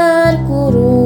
الكروب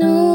No